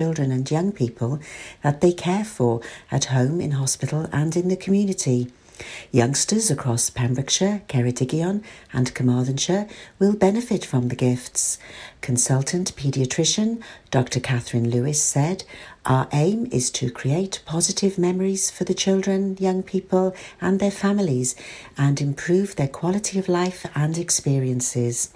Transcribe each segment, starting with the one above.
children and young people that they care for at home, in hospital, and in the community. Youngsters across Pembrokeshire, Ceredigion, and Carmarthenshire will benefit from the gifts. Consultant paediatrician Dr. Catherine Lewis said, Our aim is to create positive memories for the children, young people, and their families and improve their quality of life and experiences.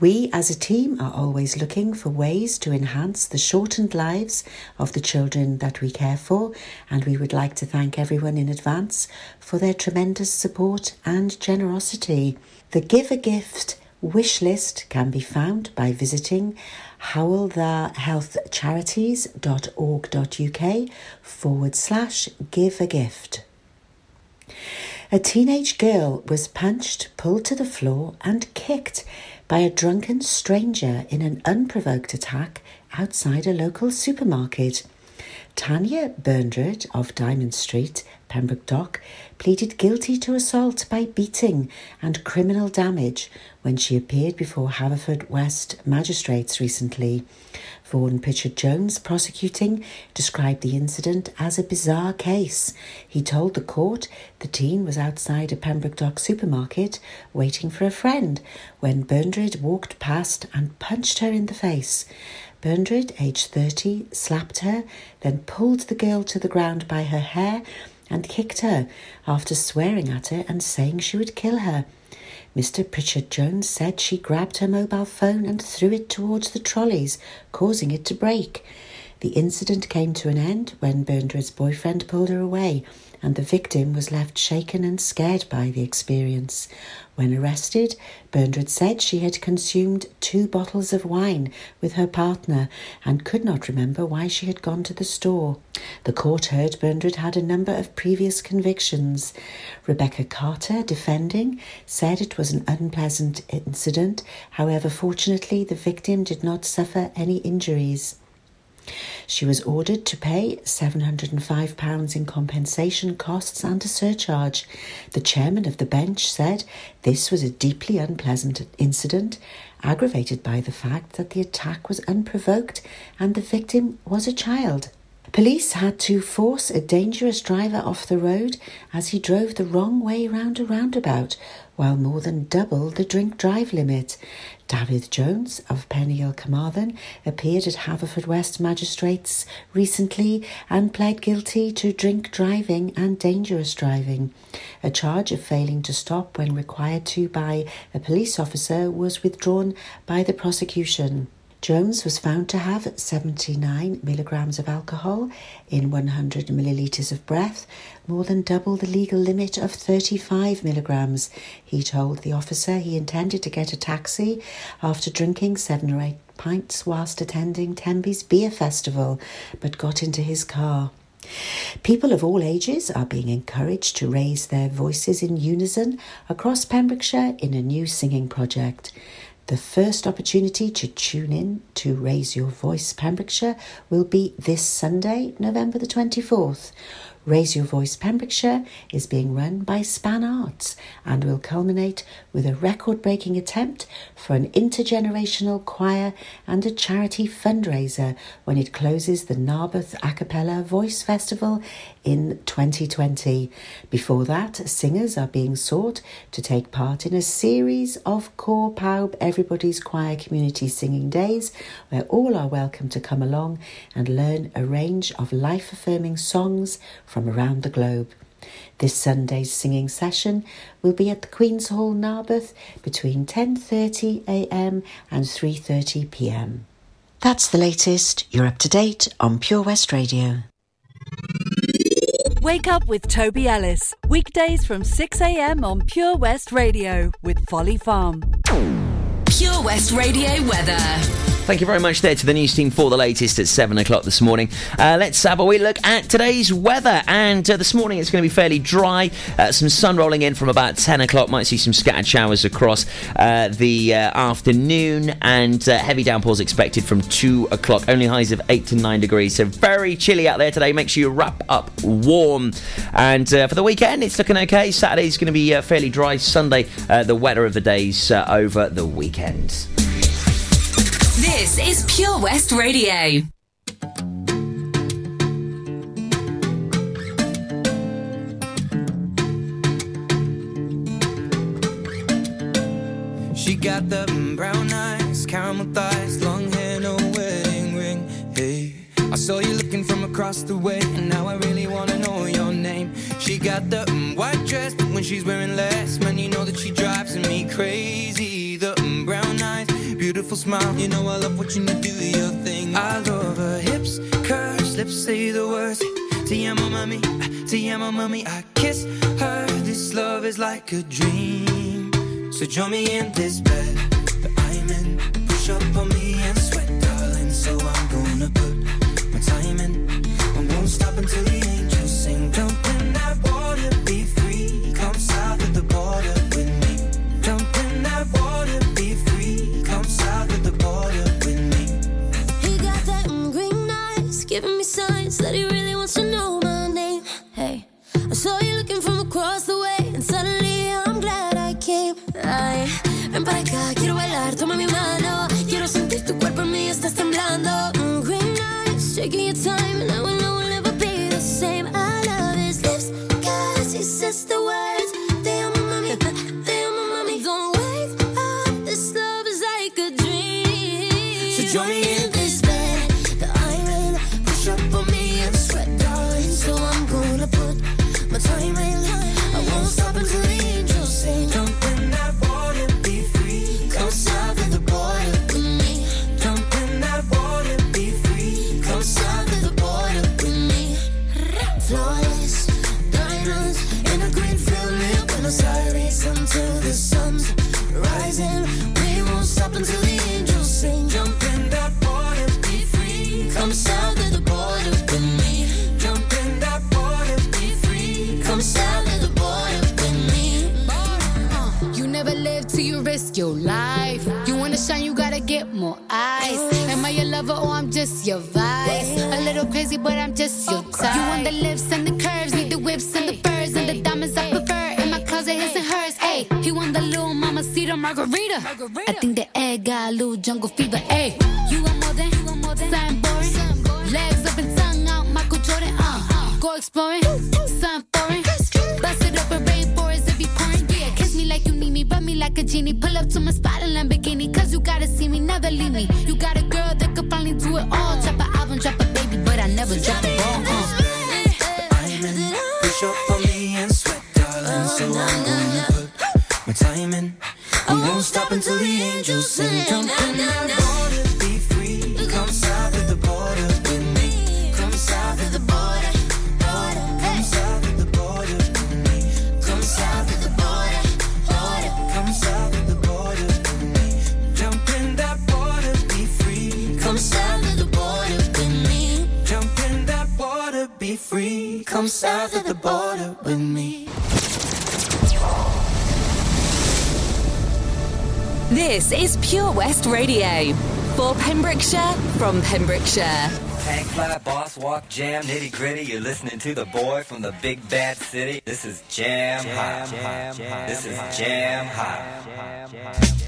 We as a team are always looking for ways to enhance the shortened lives of the children that we care for, and we would like to thank everyone in advance for their tremendous support and generosity. The Give a Gift wish list can be found by visiting hywelddahealthcharities.org.uk forward slash give a gift. A teenage girl was punched, pulled to the floor, and kicked by a drunken stranger in an unprovoked attack outside a local supermarket. Tanya Bernard of Diamond Street, Pembroke Dock, pleaded guilty to assault by beating and criminal damage when she appeared before Haverfordwest magistrates recently. Vaughan Pritchard Jones, prosecuting, described the incident as a bizarre case. He told the court the teen was outside a Pembroke Dock supermarket waiting for a friend when Bernard walked past and punched her in the face. Bernard, aged 30, slapped her, then pulled the girl to the ground by her hair and kicked her after swearing at her and saying she would kill her. Mr. Pritchard Jones said she grabbed her mobile phone and threw it towards the trolleys, causing it to break. The incident came to an end when Bernard's boyfriend pulled her away, and the victim was left shaken and scared by the experience. When arrested, Bernard said she had consumed two bottles of wine with her partner and could not remember why she had gone to the store. The court heard Bernard had a number of previous convictions. Rebecca Carter, defending, said it was an unpleasant incident. However, fortunately, the victim did not suffer any injuries. She was ordered to pay £705 in compensation costs and a surcharge. The chairman of the bench said this was a deeply unpleasant incident, aggravated by the fact that the attack was unprovoked and the victim was a child. Police had to force a dangerous driver off the road as he drove the wrong way round a roundabout, while more than double the drink drive limit. David Jones of Peniel Carmarthen appeared at Haverfordwest magistrates recently and pled guilty to drink driving and dangerous driving. A charge of failing to stop when required to by a police officer was withdrawn by the prosecution. Jones was found to have 79 milligrams of alcohol in 100 millilitres of breath, more than double the legal limit of 35 milligrams. He told the officer he intended to get a taxi after drinking seven or eight pints whilst attending Tenby's Beer Festival, but got into his car. People of all ages are being encouraged to raise their voices in unison across Pembrokeshire in a new singing project. The first opportunity to tune in to Raise Your Voice Pembrokeshire will be this Sunday, November the 24th. Raise Your Voice Pembrokeshire is being run by Span Arts and will culminate with a record breaking attempt for an intergenerational choir and a charity fundraiser when it closes the Narberth A Cappella Voice Festival in 2020. Before that, singers are being sought to take part in a series of Côr Pawb Everybody's Choir Community Singing Days where all are welcome to come along and learn a range of life affirming songs from around the globe. This Sunday's singing session will be at the Queen's Hall, Narberth, between 10:30 a.m. and 3:30 p.m. That's the latest. You're up to date on Pure West Radio. Wake up with Toby Ellis. Weekdays from 6 a.m. on Pure West Radio with Folly Farm. Pure West Radio weather. Thank you very much there to the news team for the latest at 7 o'clock this morning. Uh, let's have a wee look at today's weather. And uh, this morning it's going to be fairly dry. Uh, some sun rolling in from about 10 o'clock. Might see some scattered showers across uh, the uh, afternoon. And uh, heavy downpours expected from 2 o'clock. Only highs of 8 to 9 degrees. So very chilly out there today. Make sure you wrap up warm. And for the weekend, it's looking okay. Saturday's going to be fairly dry. Sunday, the wetter of the days over the weekend. This is Pure West Radio. She got the brown eyes, caramel thighs, long hair, no wedding ring. Hey, I saw you looking from across the way, and now I really wanna know your name. She got the white dress, but when she's wearing less, man, you know that she drives me crazy. The eyes, beautiful smile, you know I love watching you do your thing. I love her hips, curves, lips say the words. Te amo, mami, te. I kiss her. This love is like a dream. So join me in this bed exploring, something foreign. Bust it up and rainforest if you pouring. Yeah, kiss me like you need me, rub me like a genie. Pull up to my spot in Lamborghini, cause you gotta see me, never leave me. You got a girl that could finally do it all. Drop an album, drop a baby, but I never drop a ball. Uh. Push up on me and sweat, darling. So I'm gonna put my time in. I won't stop until the angels sing. Jump in that water, Come south of the border with me. This is Pure West Radio. For Pembrokeshire, from Pembrokeshire. Tank fly, boss walk, jam, nitty gritty. You're listening to the boy from the big bad city. This is Jam, Hot. This is Jam Hot. Friends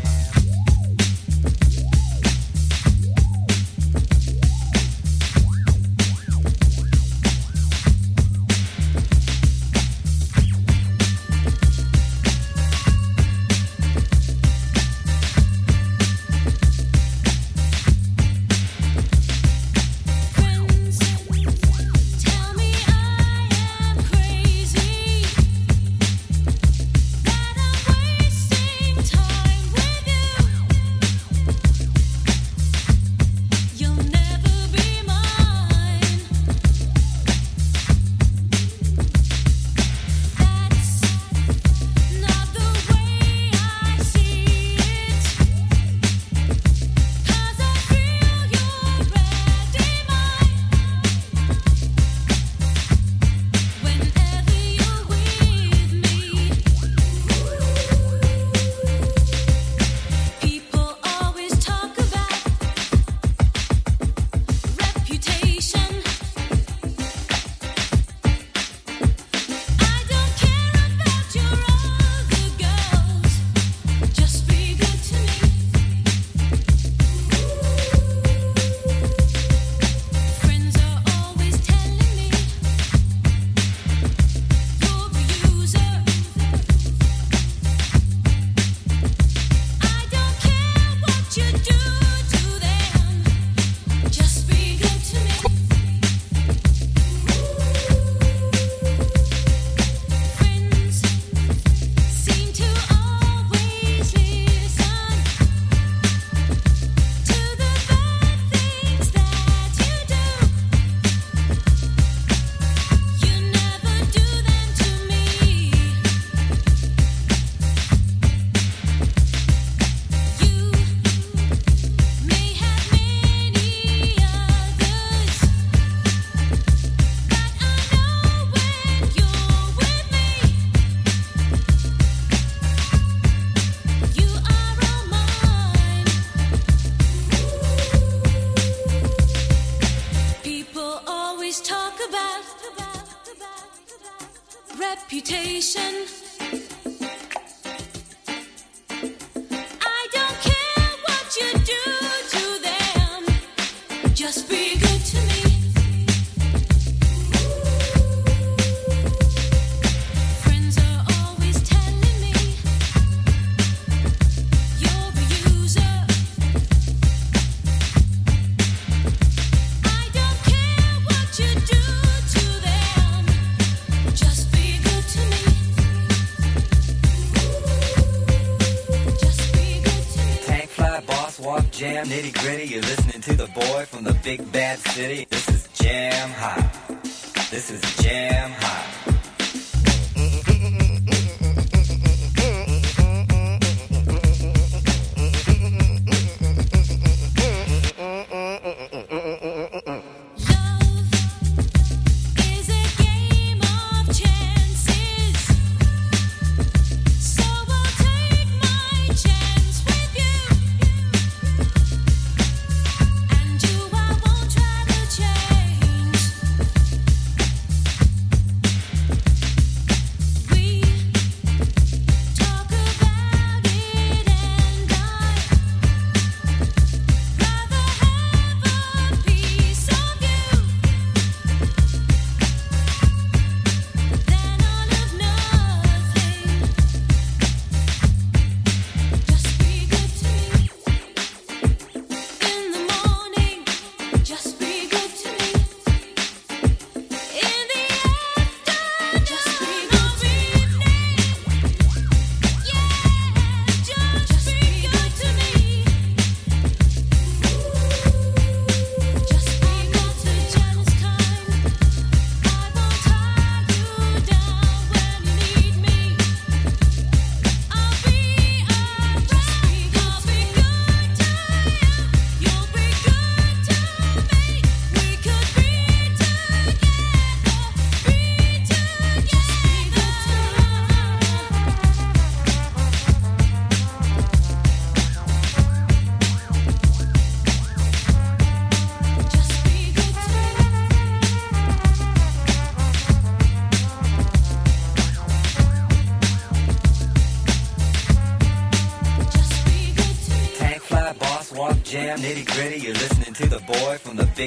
city.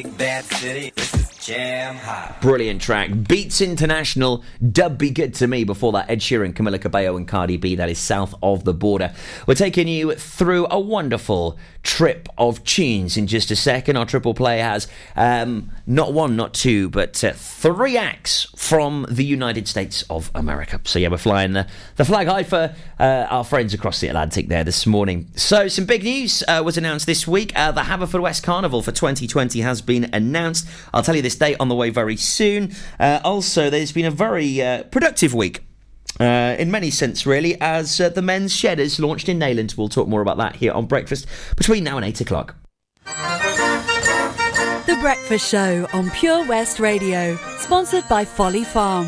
Big bad city. This is Jam Hot. Brilliant track. Beats International, Dub Be Good to Me. Before that, Ed Sheeran, Camila Cabello, and Cardi B. That is south of the border. We're taking you through a wonderful trip of tunes in just a second. Our triple play has um, not one, not two, but uh, three acts from the United States of America. So, yeah, we're flying the, the flag high for uh, our friends across the Atlantic there this morning. So, some big news uh, was announced this week. Uh, the Haverfordwest Carnival for 2020 has been announced. I'll tell you this date on the way very soon. Uh, also, there's been a very uh, productive week. Uh, in many sense, really, as uh, the men's shed is launched in Neyland. We'll talk more about that here on breakfast between now and eight o'clock. The Breakfast Show on Pure West Radio, sponsored by Folly Farm.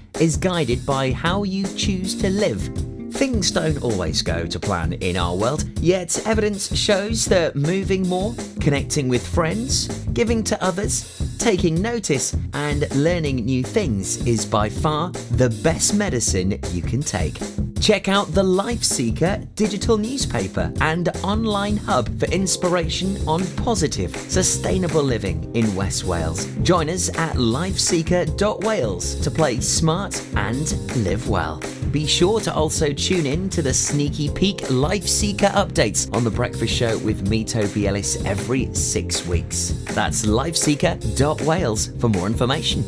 is guided by how you choose to live? Things don't always go to plan in our world, yet evidence shows that moving more, connecting with friends, giving to others, taking notice, and learning new things is by far the best medicine you can take. Check out the Life Seeker digital newspaper and online hub for inspiration on positive, sustainable living in West Wales. Join us at lifeseeker.wales to play smart and live well. Be sure to also tune in to the Sneaky Peek Life Seeker updates on The Breakfast Show with me, Toby Ellis, every six weeks. That's lifeseeker.wales for more information.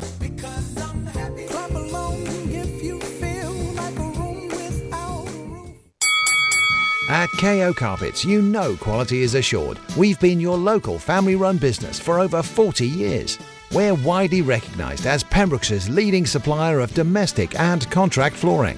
At KO Carpets, you know quality is assured. We've been your local family run business for over 40 years. We're widely recognised as Pembrokeshire's leading supplier of domestic and contract flooring.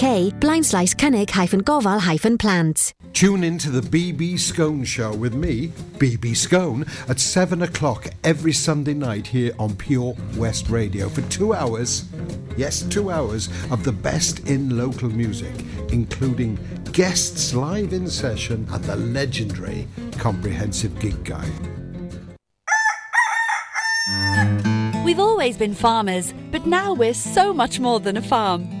blind slice cynnig hyphen gofal hyphen plant. Tune in to the BB Scone Show with me, BB Scone, at 7 o'clock every Sunday night here on Pure West Radio for two hours. Yes, two hours of the best in local music, including guests live in session and the legendary Comprehensive Gig Guide. We've always been farmers, but now we're so much more than a farm.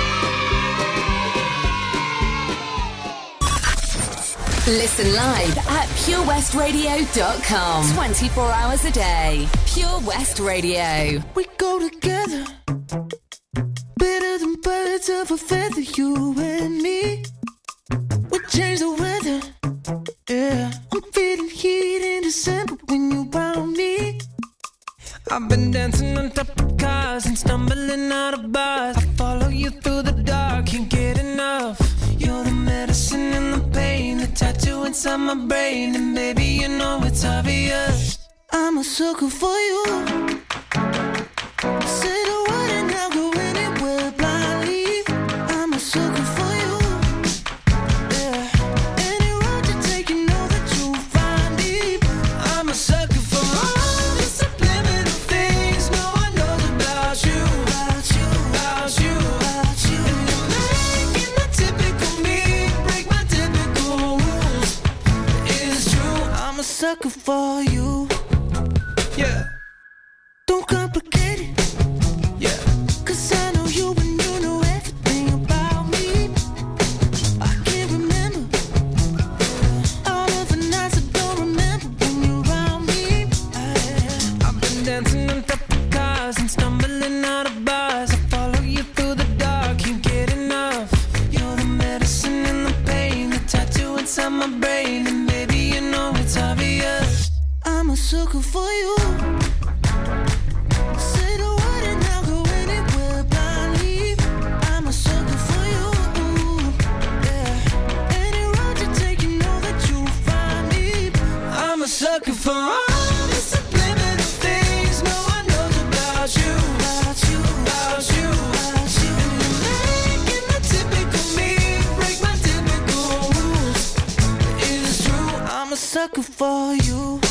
Listen live at purewestradio.com. 24 hours a day. Pure West Radio. We go together. Better than birds of a feather, you and me. I'm a sucker for you.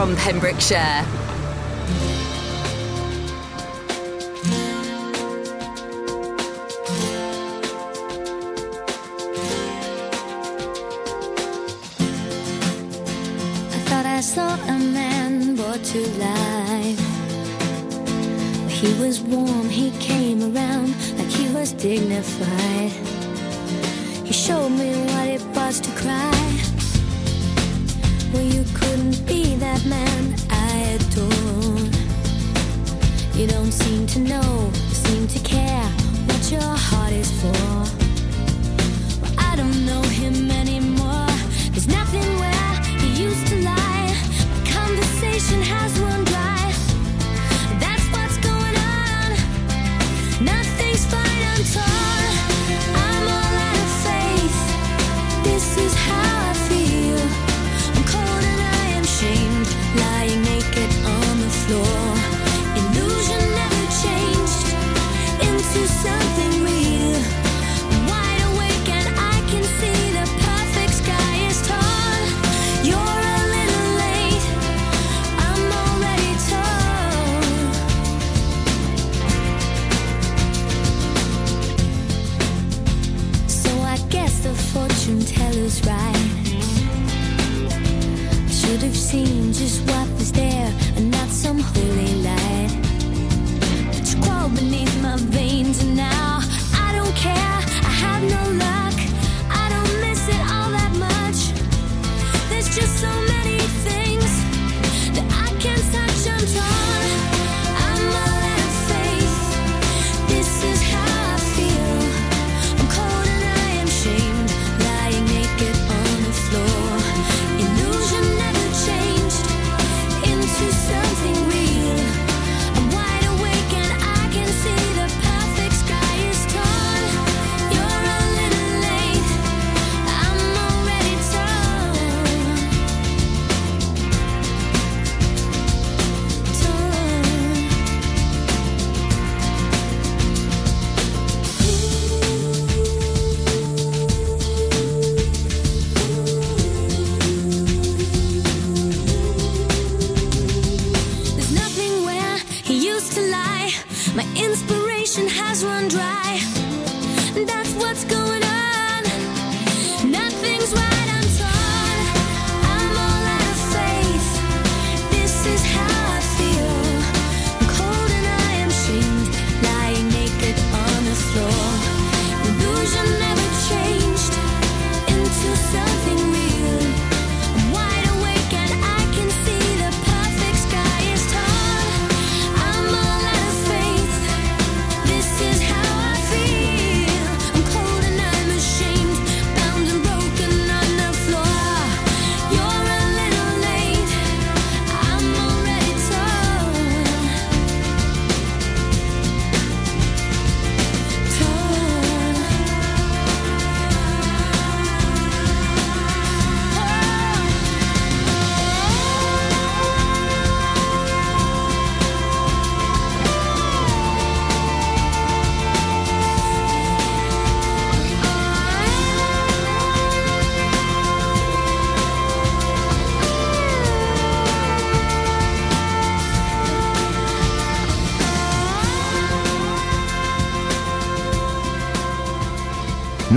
from Pembrokeshire. Inspiration has run dry.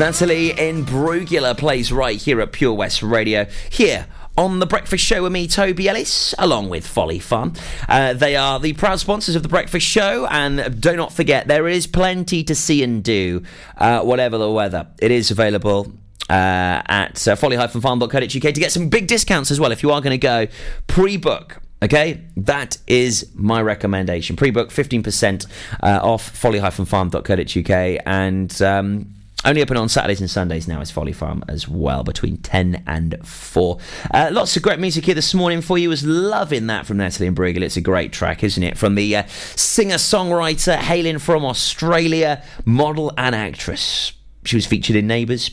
Natalie Imbruglia plays right here at Pure West Radio. Here on the Breakfast Show with me, Toby Ellis, along with Folly Farm. Uh, they are the proud sponsors of the Breakfast Show, and do not forget there is plenty to see and do, uh, whatever the weather. It is available. Uh, at uh, folly-farm.co.uk to get some big discounts as well if you are going to go pre-book Okay, that is my recommendation. Pre-book 15% uh, off folly-farm.co.uk and um, only open on Saturdays and Sundays now is Folly Farm as well, between 10 and 4. Uh, lots of great music here this morning for you. Was loving that from Natalie Imbruglia. It's a great track, isn't it? From the uh, singer-songwriter hailing from Australia, model and actress. She was featured in Neighbours.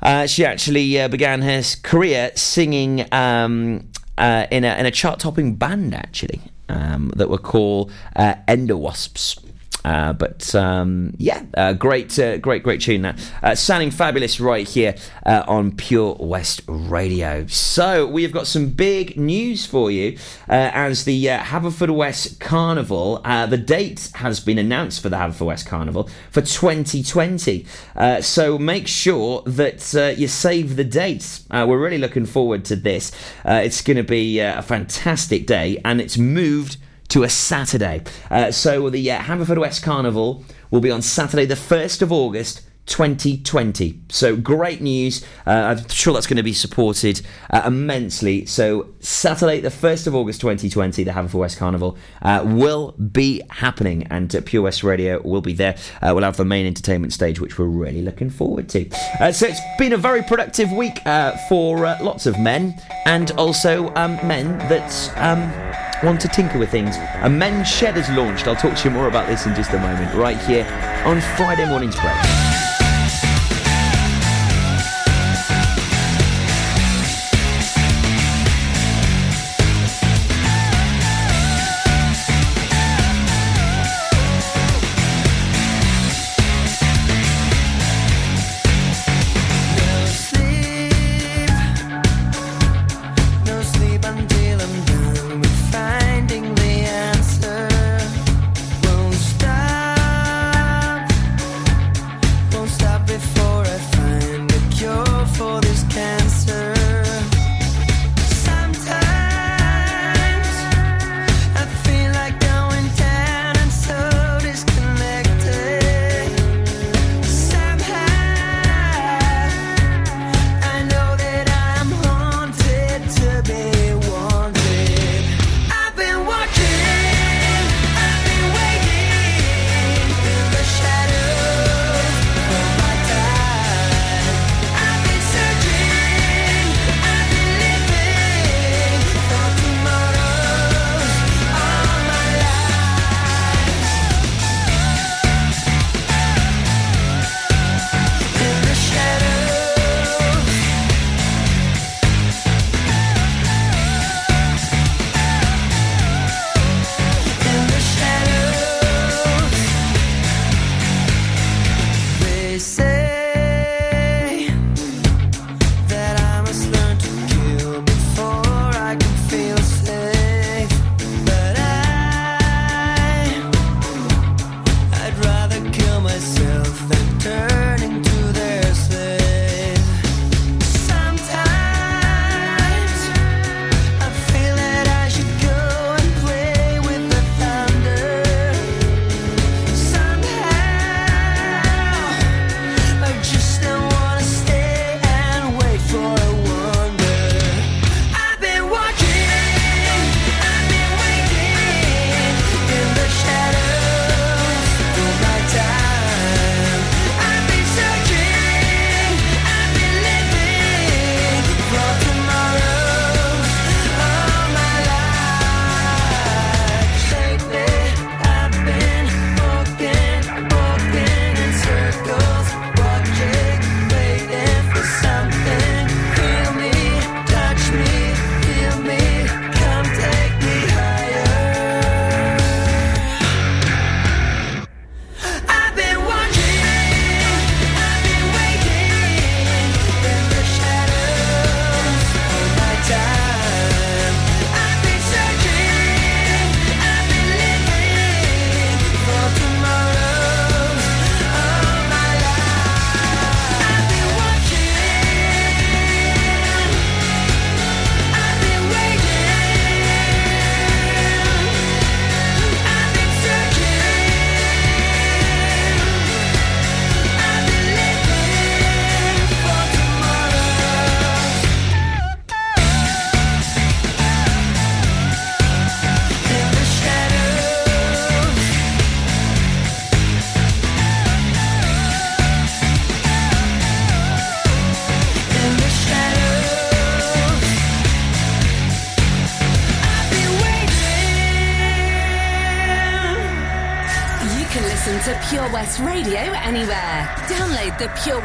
Uh, she actually uh, began her career singing um, uh, in, a, a chart-topping band, actually, um, that were called uh, Ender Wasps. Uh, but um, yeah, uh, great, uh, great, great tune that. Uh, sounding fabulous right here uh, on Pure West Radio. So we have got some big news for you uh, as the Haverfordwest Carnival. The date has been announced for the Haverfordwest Carnival for 2020. Uh, so make sure that you save the date. We're really looking forward to this. It's going to be a fantastic day, and it's moved to a Saturday. Uh, so the uh, Haverfordwest Carnival will be on Saturday, the 1st of August. 2020. So great news. Uh, I'm sure that's going to be supported uh, immensely. So Saturday, the 1st of August 2020, the Haverfordwest Carnival uh, will be happening and uh, Pure West Radio will be there. Uh, we'll have the main entertainment stage, which we're really looking forward to. Uh, so it's been a very productive week for lots of men and also um, men that um, want to tinker with things. A men's shed has launched. I'll talk to you more about this in just a moment, right here on Friday Morning's Break.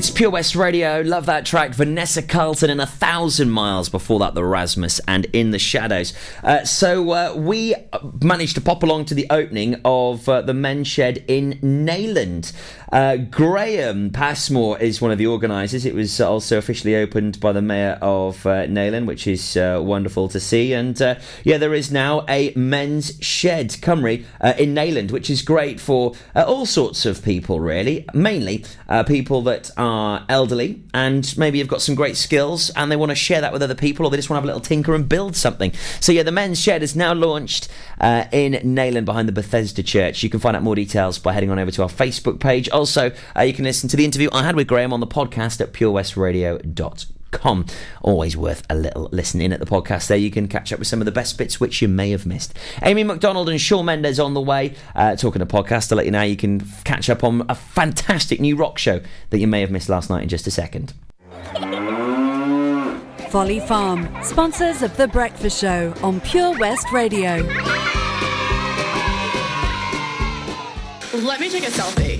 It's Pure West Radio. Love that track. Vanessa Carlton and A Thousand Miles. Before that, The Rasmus and In the Shadows. Uh, so uh, we managed to pop along to the opening of uh, the men's shed in Neyland. Uh, Graham Passmore is one of the organisers. It was also officially opened by the mayor of uh, Neyland, which is uh, wonderful to see. And uh, yeah, there is now a men's shed, Cymru, uh, in Neyland, which is great for all sorts of people, really. Mainly people that are elderly and maybe have got some great skills and they want to share that with other people or they just want to have a little tinker and build something. So yeah, the men's shed is now launched. Uh, uh, in Neyland behind the Bethesda Church. You can find out more details by heading on over to our Facebook page. Also, uh, you can listen to the interview I had with Graham on the podcast at purewestradio.com. Com. Always worth a little listening at the podcast there. You can catch up with some of the best bits which you may have missed. Amy Macdonald and Shawn Mendes on the way. Uh, talking a podcast, to let you know you can catch up on a fantastic new rock show that you may have missed last night in just a second. Folly Farm, sponsors of The Breakfast Show on Pure West Radio. Let me take a selfie.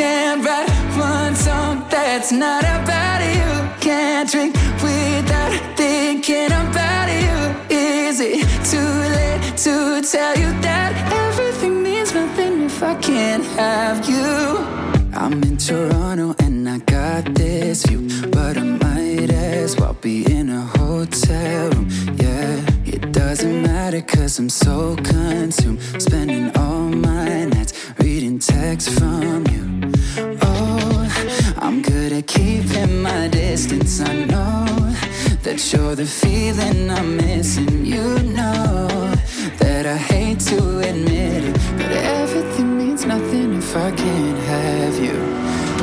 Can't write one song that's not about you. Can't drink without thinking about you. Is it too late to tell you that everything means nothing if I can't have you? I'm in Toronto and I got this view, but I might as well be in a hotel room. Yeah, it doesn't matter cause I'm so feeling I'm missing. You know that I hate to admit it, but everything means nothing if I can't have you.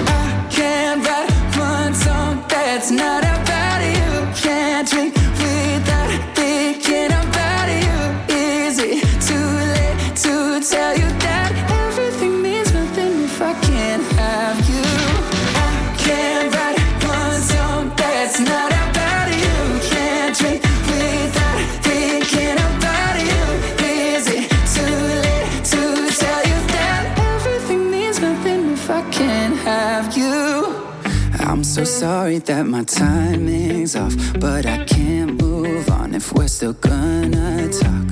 I can't write one song that's not that my timing's off, but I can't move on if we're still gonna talk.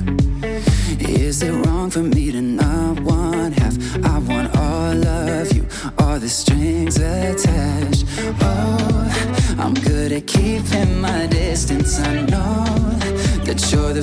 Is it wrong for me to not want half? I want all of you, all the strings attached. Oh, I'm good at keeping my distance. I know that you're the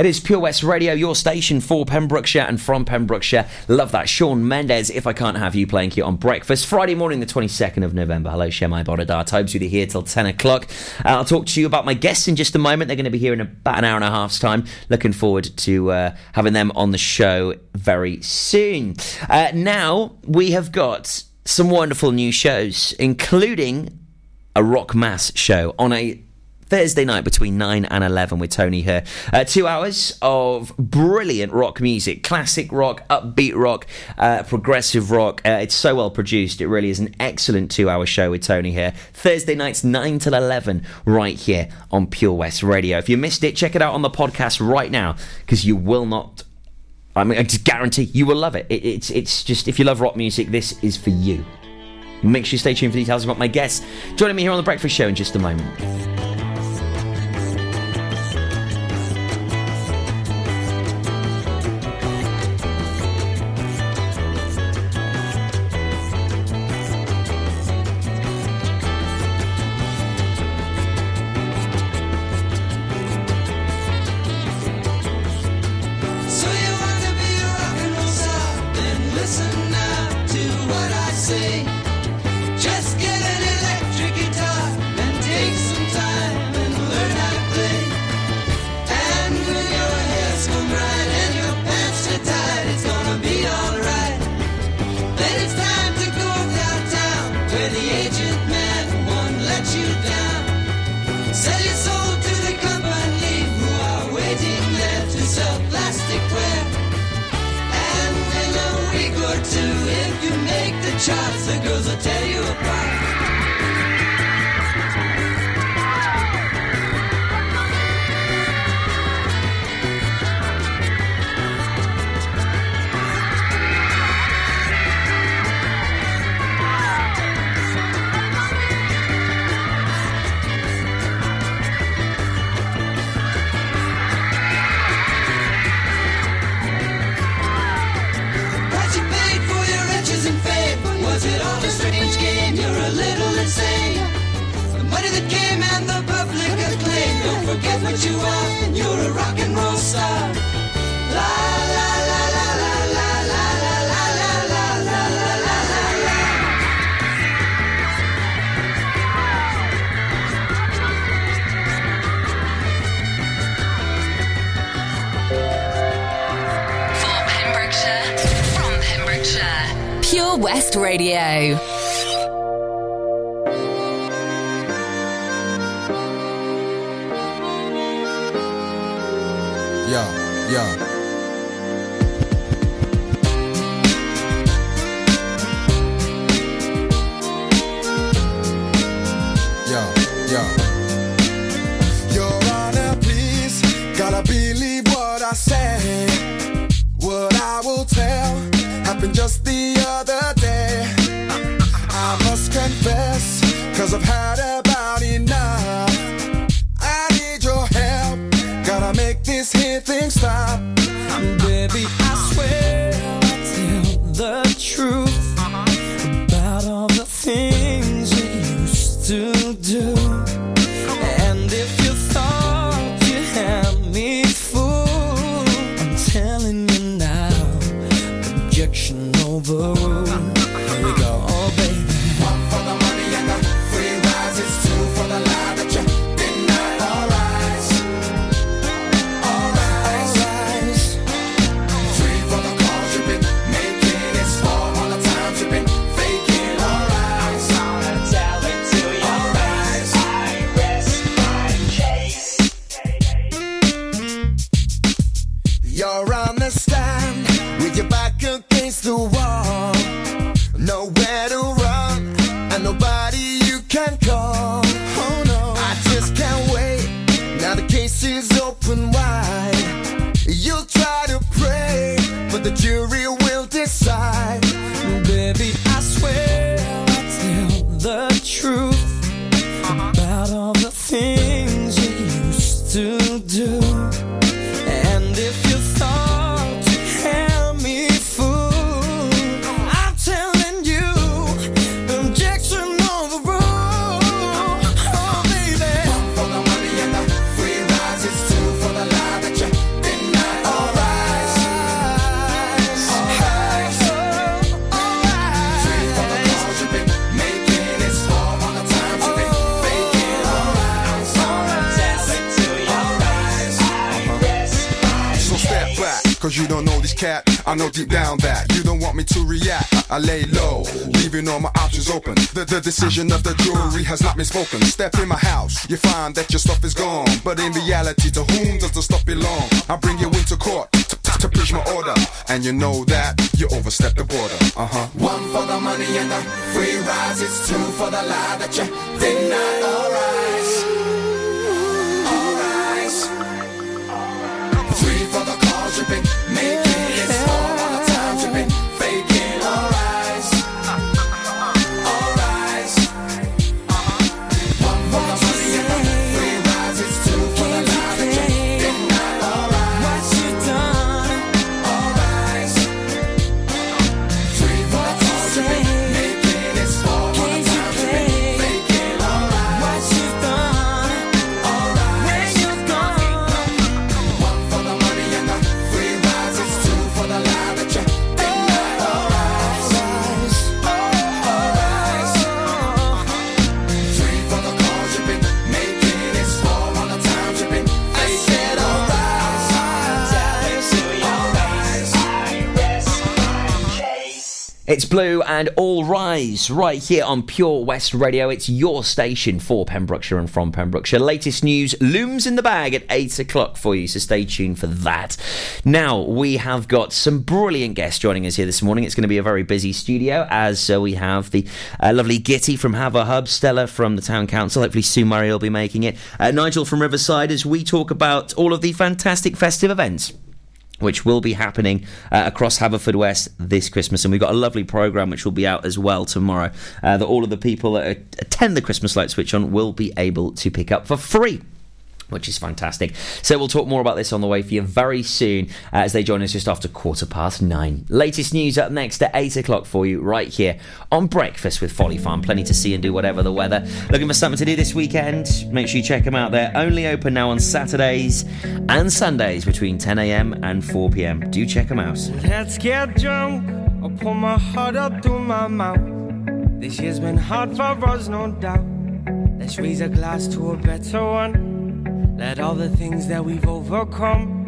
It is Pure West Radio, your station for Pembrokeshire and from Pembrokeshire. Love that. Shawn Mendes, If I Can't Have You, playing here on breakfast. Friday morning, the 22nd of November. Hello, Shemai Bonadar. Tobes with you here till 10 o'clock. Uh, I'll talk to you about my guests in just a moment. They're going to be here in about an hour and a half's time. Looking forward to uh, having them on the show very soon. Uh, now, we have got some wonderful new shows, including a rock mass show on a Thursday night between 9 and 11 with Tony here. Uh, two hours of brilliant rock music, classic rock, upbeat rock, uh, progressive rock. Uh, it's so well produced. It really is an excellent two hour show with Tony here. Thursday nights 9 till 11 right here on Pure West Radio. If you missed it, check it out on the podcast right now because you will not. I mean, I just guarantee you will love it. it. It's it's just if you love rock music, this is for you. Make sure you stay tuned for details about my guests. Joining me here on the Breakfast Show in just a moment. Pure West Radio. Yeah, yeah. Happened just the other day. I must confess, cause I've had about to do. I know deep down that you don't want me to react. I lay low, leaving all my options open. The, the decision of the jury has not been spoken. Step in my house, you find that your stuff is gone. But in reality, to whom does the stuff belong? I bring you into court to, preach my order. And you know that you overstepped the border. Uh huh. One for the money and the free rise. It's two for the lie that you denied. All rise. It's Blue and All Rise right here on Pure West Radio. It's your station for Pembrokeshire and from Pembrokeshire. Latest news looms in the bag at 8 o'clock for you, so stay tuned for that. Now, we have got some brilliant guests joining us here this morning. It's going to be a very busy studio as uh, we have the uh, lovely Gitty from Haver Hub, Stella from the Town Council. Hopefully, Sue Murray will be making it. Uh, Nigel from Riverside as we talk about all of the fantastic festive events which will be happening uh, across Haverfordwest this Christmas. And we've got a lovely programme which will be out as well tomorrow uh, that all of the people that attend the Christmas Light Switch on will be able to pick up for free which is fantastic. So we'll talk more about this on the way for you very soon uh, as they join us just after quarter past nine. Latest news up next at eight o'clock for you right here on Breakfast with Folly Farm. Plenty to see and do whatever the weather. Looking for something to do this weekend? Make sure you check them out. They're only open now on Saturdays and Sundays between 10am and 4pm. Do check them out. Let's get drunk. I'll pull my heart up through my mouth. This year's been hard for us, no doubt. Let's raise a glass to a better one. Let all the things that we've overcome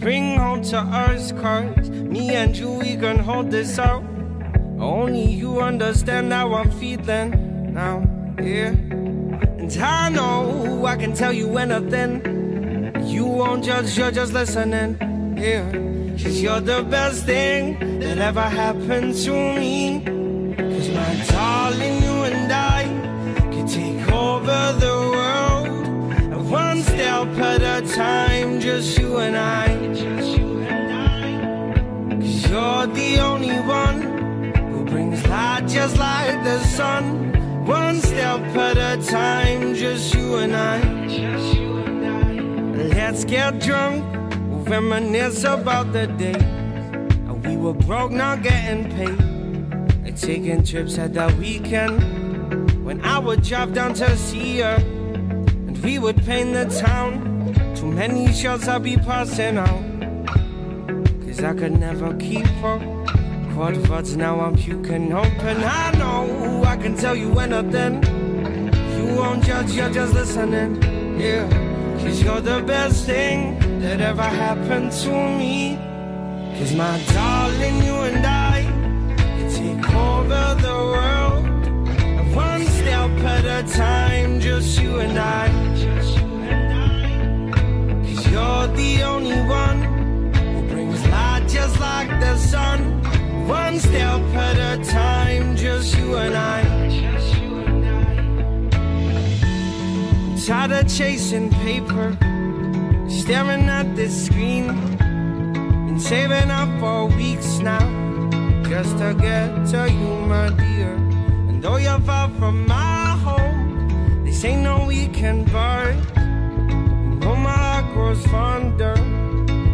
bring home to us, cause me and you, we can hold this out. Only you understand how I'm feeling now, yeah. And I know I can tell you anything. You won't judge, you're just listening, yeah. Cause you're the best thing that ever happened to me. Cause my darling, you and I could take over the world. Time, just you and I. Cause you're the only one who brings light just like the sun. One step at a time, just you and I. Let's get drunk, reminisce about the day. We were broke, not getting paid. And taking trips at the weekend. When I would drive down to see her, we would paint the town. Too many shots I'd be passing out. Cause I could never keep up. Quad words, now I'm puking open. I know I can tell you anything. You won't judge, you're just listening. Yeah, cause you're the best thing that ever happened to me. Cause my darling, you and I can take over the world. And step at a time, just you and I. Cause you're the only one who brings light just like the sun. One step at a time, just you and I. Tired of chasing paper, staring at this screen. Been saving up for weeks now, just to get to you, my dear. Though you're far from my home, this ain't no weekend bird. Oh, my heart grows fonder.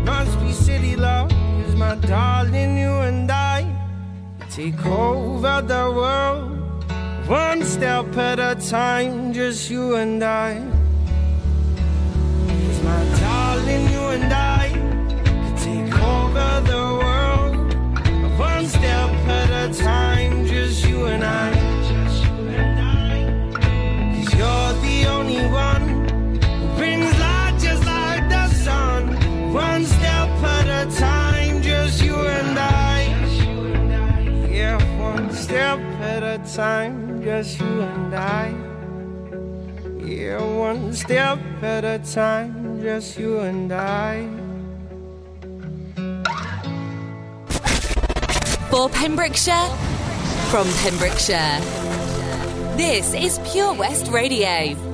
Must be city love, cause my darling, you and I take over the world. One step at a time, just you and I. Cause my darling, you and I can take over the world. One step at a time, just you and I. one brings light just like the sun. One step at a time, just you and I. Yeah, one step at a time, just you and I. Yeah, one step at a time, just you and I. For Pembrokeshire, from Pembrokeshire. This is Pure West Radio.